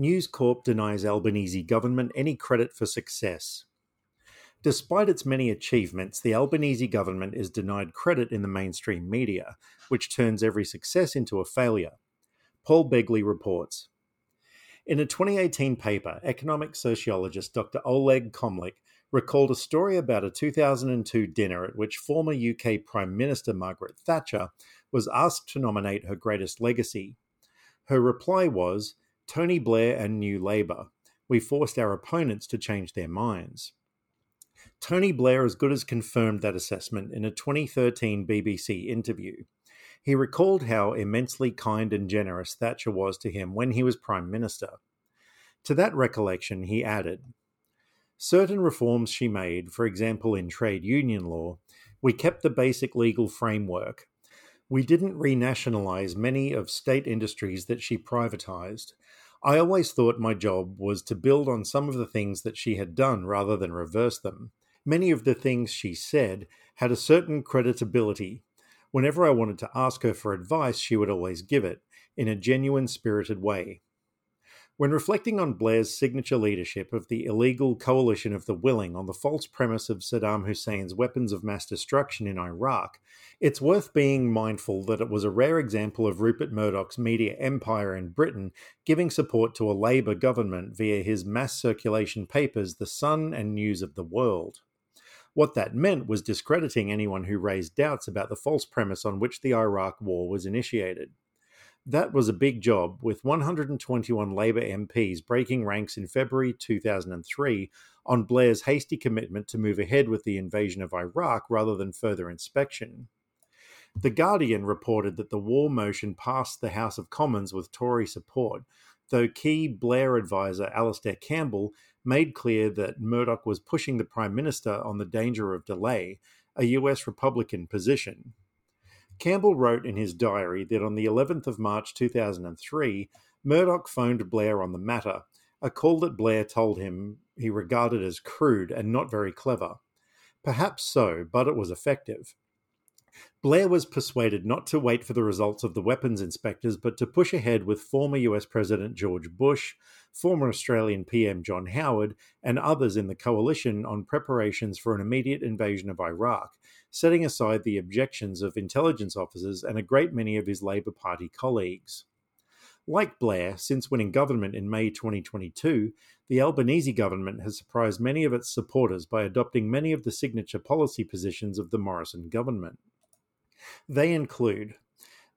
News Corp denies Albanese government any credit for success. Despite its many achievements, the Albanese government is denied credit in the mainstream media, which turns every success into a failure. Paul Begley reports. In a 2018 paper, economic sociologist Dr. Oleg Komlik recalled a story about a 2002 dinner at which former UK Prime Minister Margaret Thatcher was asked to nominate her greatest legacy. Her reply was Tony Blair and New Labour. We forced our opponents to change their minds. Tony Blair as good as confirmed that assessment in a 2013 BBC interview. He recalled how immensely kind and generous Thatcher was to him when he was Prime Minister. To that recollection, he added Certain reforms she made, for example in trade union law, we kept the basic legal framework. We didn't renationalise many of state industries that she privatised. I always thought my job was to build on some of the things that she had done rather than reverse them. Many of the things she said had a certain creditability. Whenever I wanted to ask her for advice, she would always give it, in a genuine spirited way. When reflecting on Blair's signature leadership of the illegal coalition of the willing on the false premise of Saddam Hussein's weapons of mass destruction in Iraq, it's worth being mindful that it was a rare example of Rupert Murdoch's media empire in Britain giving support to a Labour government via his mass circulation papers The Sun and News of the World. What that meant was discrediting anyone who raised doubts about the false premise on which the Iraq War was initiated. That was a big job, with 121 Labour MPs breaking ranks in February 2003 on Blair's hasty commitment to move ahead with the invasion of Iraq rather than further inspection. The Guardian reported that the war motion passed the House of Commons with Tory support, though key Blair advisor Alastair Campbell made clear that Murdoch was pushing the Prime Minister on the danger of delay, a US Republican position. Campbell wrote in his diary that on the 11th of March 2003, Murdoch phoned Blair on the matter, a call that Blair told him he regarded as crude and not very clever. Perhaps so, but it was effective. Blair was persuaded not to wait for the results of the weapons inspectors, but to push ahead with former US President George Bush, former Australian PM John Howard, and others in the coalition on preparations for an immediate invasion of Iraq, setting aside the objections of intelligence officers and a great many of his Labour Party colleagues. Like Blair, since winning government in May 2022, the Albanese government has surprised many of its supporters by adopting many of the signature policy positions of the Morrison government. They include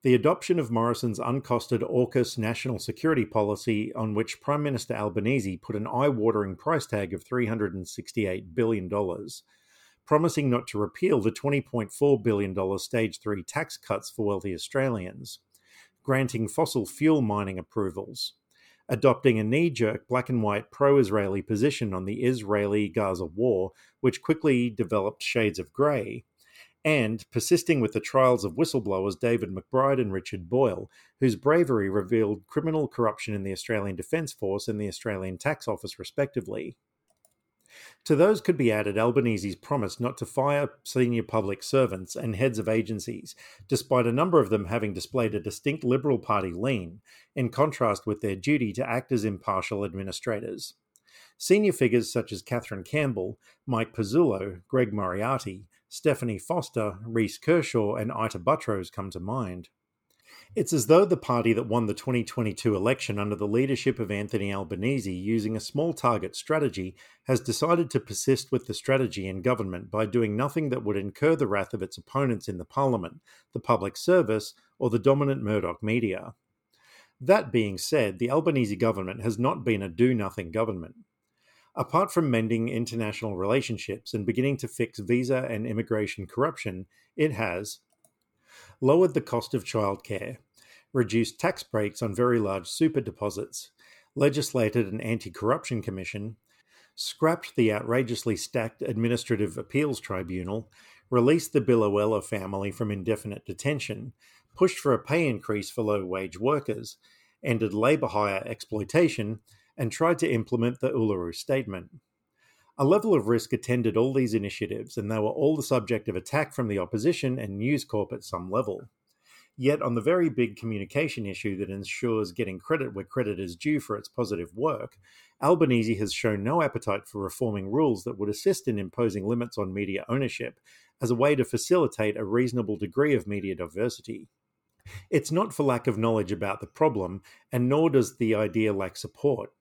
the adoption of Morrison's uncosted AUKUS national security policy, on which Prime Minister Albanese put an eye watering price tag of $368 billion, promising not to repeal the $20.4 billion Stage 3 tax cuts for wealthy Australians, granting fossil fuel mining approvals, adopting a knee jerk black and white pro Israeli position on the Israeli Gaza war, which quickly developed shades of grey, and persisting with the trials of whistleblowers David McBride and Richard Boyle, whose bravery revealed criminal corruption in the Australian Defence Force and the Australian Tax Office, respectively. To those could be added Albanese's promise not to fire senior public servants and heads of agencies, despite a number of them having displayed a distinct Liberal Party lean, in contrast with their duty to act as impartial administrators. Senior figures such as Kathryn Campbell, Mike Pezzullo, Greg Moriarty, Stephanie Foster, Reece Kershaw, and Ita Buttrose come to mind. It's as though the party that won the 2022 election under the leadership of Anthony Albanese, using a small target strategy, has decided to persist with the strategy in government by doing nothing that would incur the wrath of its opponents in the parliament, the public service, or the dominant Murdoch media. That being said, the Albanese government has not been a do nothing government. Apart from mending international relationships and beginning to fix visa and immigration corruption, it has, lowered the cost of childcare, reduced tax breaks on very large super deposits, legislated an anti corruption commission, scrapped the outrageously stacked Administrative Appeals Tribunal, released the Biloela family from indefinite detention, pushed for a pay increase for low wage workers, ended labour hire exploitation, and tried to implement the Uluru Statement. A level of risk attended all these initiatives, and they were all the subject of attack from the opposition and News Corp at some level. Yet, on the very big communication issue that ensures getting credit where credit is due for its positive work, Albanese has shown no appetite for reforming rules that would assist in imposing limits on media ownership as a way to facilitate a reasonable degree of media diversity. It's not for lack of knowledge about the problem, and nor does the idea lack support.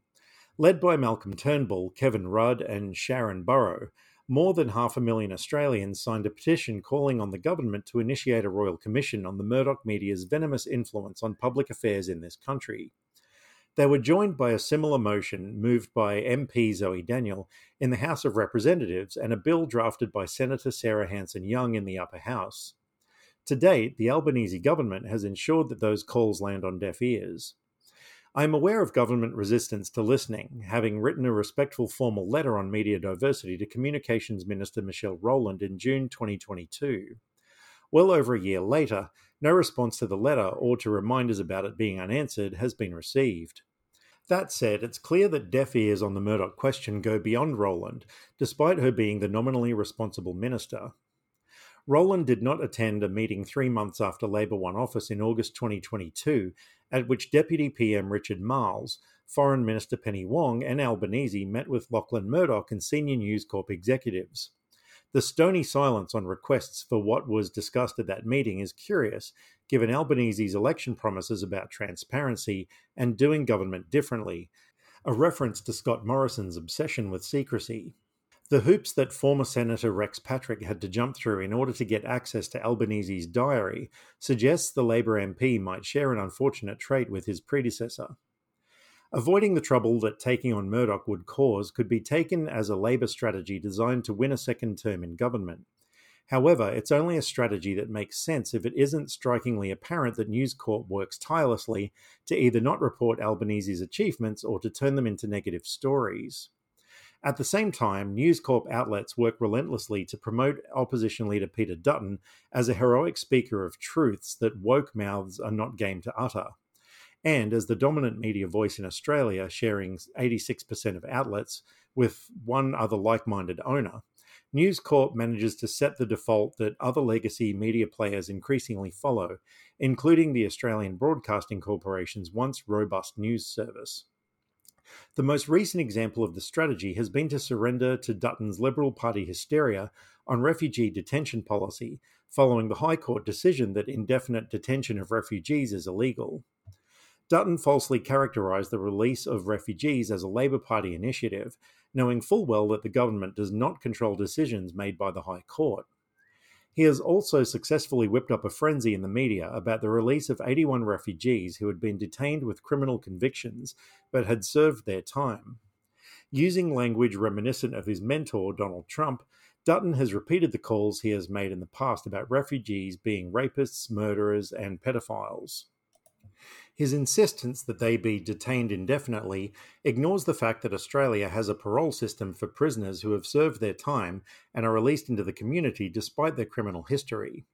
Led by Malcolm Turnbull, Kevin Rudd, and Sharon Burrow, more than half a million Australians signed a petition calling on the government to initiate a royal commission on the Murdoch media's venomous influence on public affairs in this country. They were joined by a similar motion moved by MP Zoe Daniel in the House of Representatives and a bill drafted by Senator Sarah Hanson Young in the upper house. To date, the Albanese government has ensured that those calls land on deaf ears. I am aware of government resistance to listening, having written a respectful formal letter on media diversity to Communications Minister Michelle Rowland in June 2022. Well over a year later, no response to the letter or to reminders about it being unanswered has been received. That said, it's clear that deaf ears on the Murdoch question go beyond Rowland, despite her being the nominally responsible minister. Rowland did not attend a meeting three months after Labor won office in August 2022, at which Deputy PM Richard Marles, Foreign Minister Penny Wong, and Albanese met with Lachlan Murdoch and senior News Corp executives. The stony silence on requests for what was discussed at that meeting is curious, given Albanese's election promises about transparency and doing government differently, a reference to Scott Morrison's obsession with secrecy. The hoops that former Senator Rex Patrick had to jump through in order to get access to Albanese's diary suggests the Labor MP might share an unfortunate trait with his predecessor. Avoiding the trouble that taking on Murdoch would cause could be taken as a Labor strategy designed to win a second term in government. However, it's only a strategy that makes sense if it isn't strikingly apparent that News Corp works tirelessly to either not report Albanese's achievements or to turn them into negative stories. At the same time, News Corp outlets work relentlessly to promote opposition leader Peter Dutton as a heroic speaker of truths that woke mouths are not game to utter. And as the dominant media voice in Australia, sharing 86% of outlets with one other like minded owner, News Corp manages to set the default that other legacy media players increasingly follow, including the Australian Broadcasting Corporation's once robust news service. The most recent example of the strategy has been to surrender to Dutton's Liberal Party hysteria on refugee detention policy, following the High Court decision that indefinite detention of refugees is illegal. Dutton falsely characterised the release of refugees as a Labor Party initiative, knowing full well that the government does not control decisions made by the High Court. He has also successfully whipped up a frenzy in the media about the release of 81 refugees who had been detained with criminal convictions but had served their time. Using language reminiscent of his mentor, Donald Trump, Dutton has repeated the calls he has made in the past about refugees being rapists, murderers, and pedophiles. His insistence that they be detained indefinitely ignores the fact that Australia has a parole system for prisoners who have served their time and are released into the community despite their criminal history.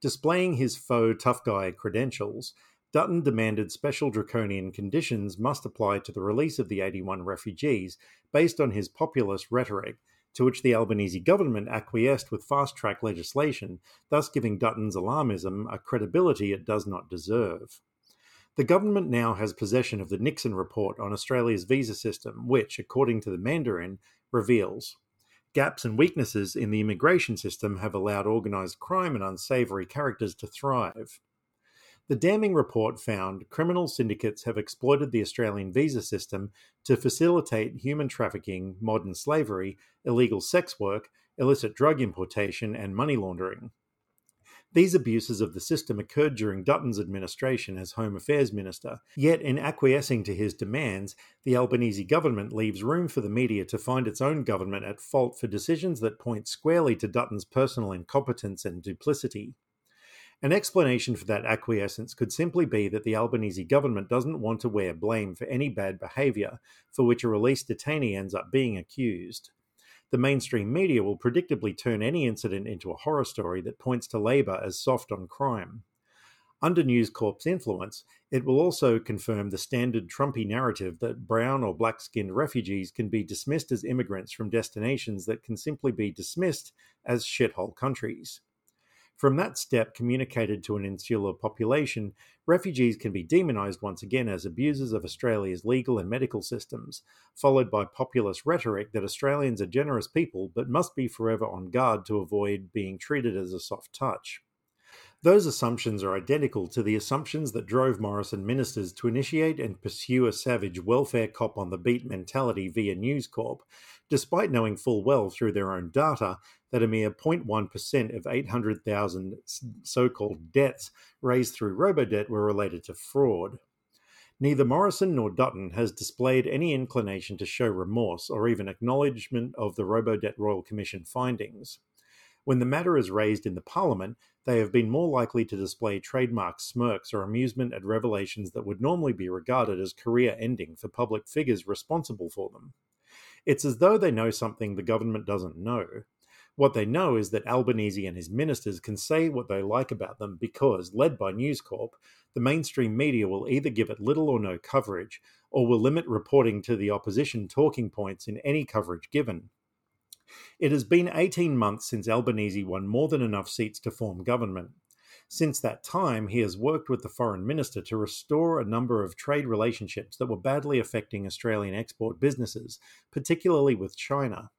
Displaying his faux tough guy credentials, Dutton demanded special draconian conditions must apply to the release of the 81 refugees based on his populist rhetoric, to which the Albanese government acquiesced with fast track legislation, thus giving Dutton's alarmism a credibility it does not deserve. The government now has possession of the Nixon report on Australia's visa system, which, according to the Mandarin, reveals gaps and weaknesses in the immigration system have allowed organised crime and unsavoury characters to thrive. The damning report found criminal syndicates have exploited the Australian visa system to facilitate human trafficking, modern slavery, illegal sex work, illicit drug importation, and money laundering. These abuses of the system occurred during Dutton's administration as Home Affairs Minister, yet, in acquiescing to his demands, the Albanese government leaves room for the media to find its own government at fault for decisions that point squarely to Dutton's personal incompetence and duplicity. An explanation for that acquiescence could simply be that the Albanese government doesn't want to wear blame for any bad behaviour for which a released detainee ends up being accused the mainstream media will predictably turn any incident into a horror story that points to Labor as soft on crime. Under News Corp's influence, it will also confirm the standard Trumpy narrative that brown or black skinned refugees can be dismissed as immigrants from destinations that can simply be dismissed as shithole countries. From that step, communicated to an insular population, refugees can be demonised once again as abusers of Australia's legal and medical systems, followed by populist rhetoric that Australians are generous people but must be forever on guard to avoid being treated as a soft touch. Those assumptions are identical to the assumptions that drove Morrison ministers to initiate and pursue a savage welfare cop on the beat mentality via News Corp, despite knowing full well through their own data that a mere 0.1% of 800,000 so called debts raised through robodebt were related to fraud. Neither Morrison nor Dutton has displayed any inclination to show remorse or even acknowledgement of the Robodebt Royal Commission findings. When the matter is raised in the Parliament, they have been more likely to display trademark smirks or amusement at revelations that would normally be regarded as career ending for public figures responsible for them. It's as though they know something the government doesn't know. What they know is that Albanese and his ministers can say what they like about them because, led by News Corp, the mainstream media will either give it little or no coverage, or will limit reporting to the opposition talking points in any coverage given. It has been 18 months since Albanese won more than enough seats to form government. Since that time, he has worked with the foreign minister to restore a number of trade relationships that were badly affecting Australian export businesses, particularly with China.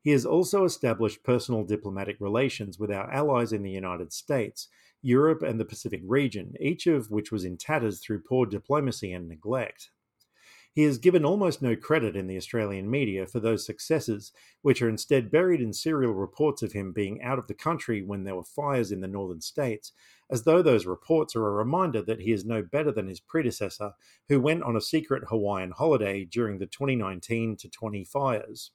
He has also established personal diplomatic relations with our allies in the United States, Europe, and the Pacific region, each of which was in tatters through poor diplomacy and neglect. He has given almost no credit in the Australian media for those successes, which are instead buried in serial reports of him being out of the country when there were fires in the northern states, as though those reports are a reminder that he is no better than his predecessor, who went on a secret Hawaiian holiday during the 2019 to 20 fires.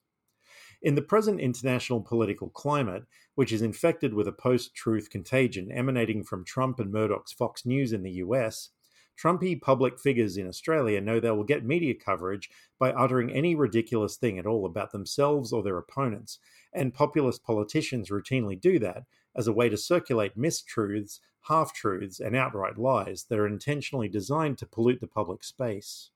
In the present international political climate, which is infected with a post truth contagion emanating from Trump and Murdoch's Fox News in the US, Trumpy public figures in Australia know they will get media coverage by uttering any ridiculous thing at all about themselves or their opponents, and populist politicians routinely do that as a way to circulate mistruths, half truths, and outright lies that are intentionally designed to pollute the public space.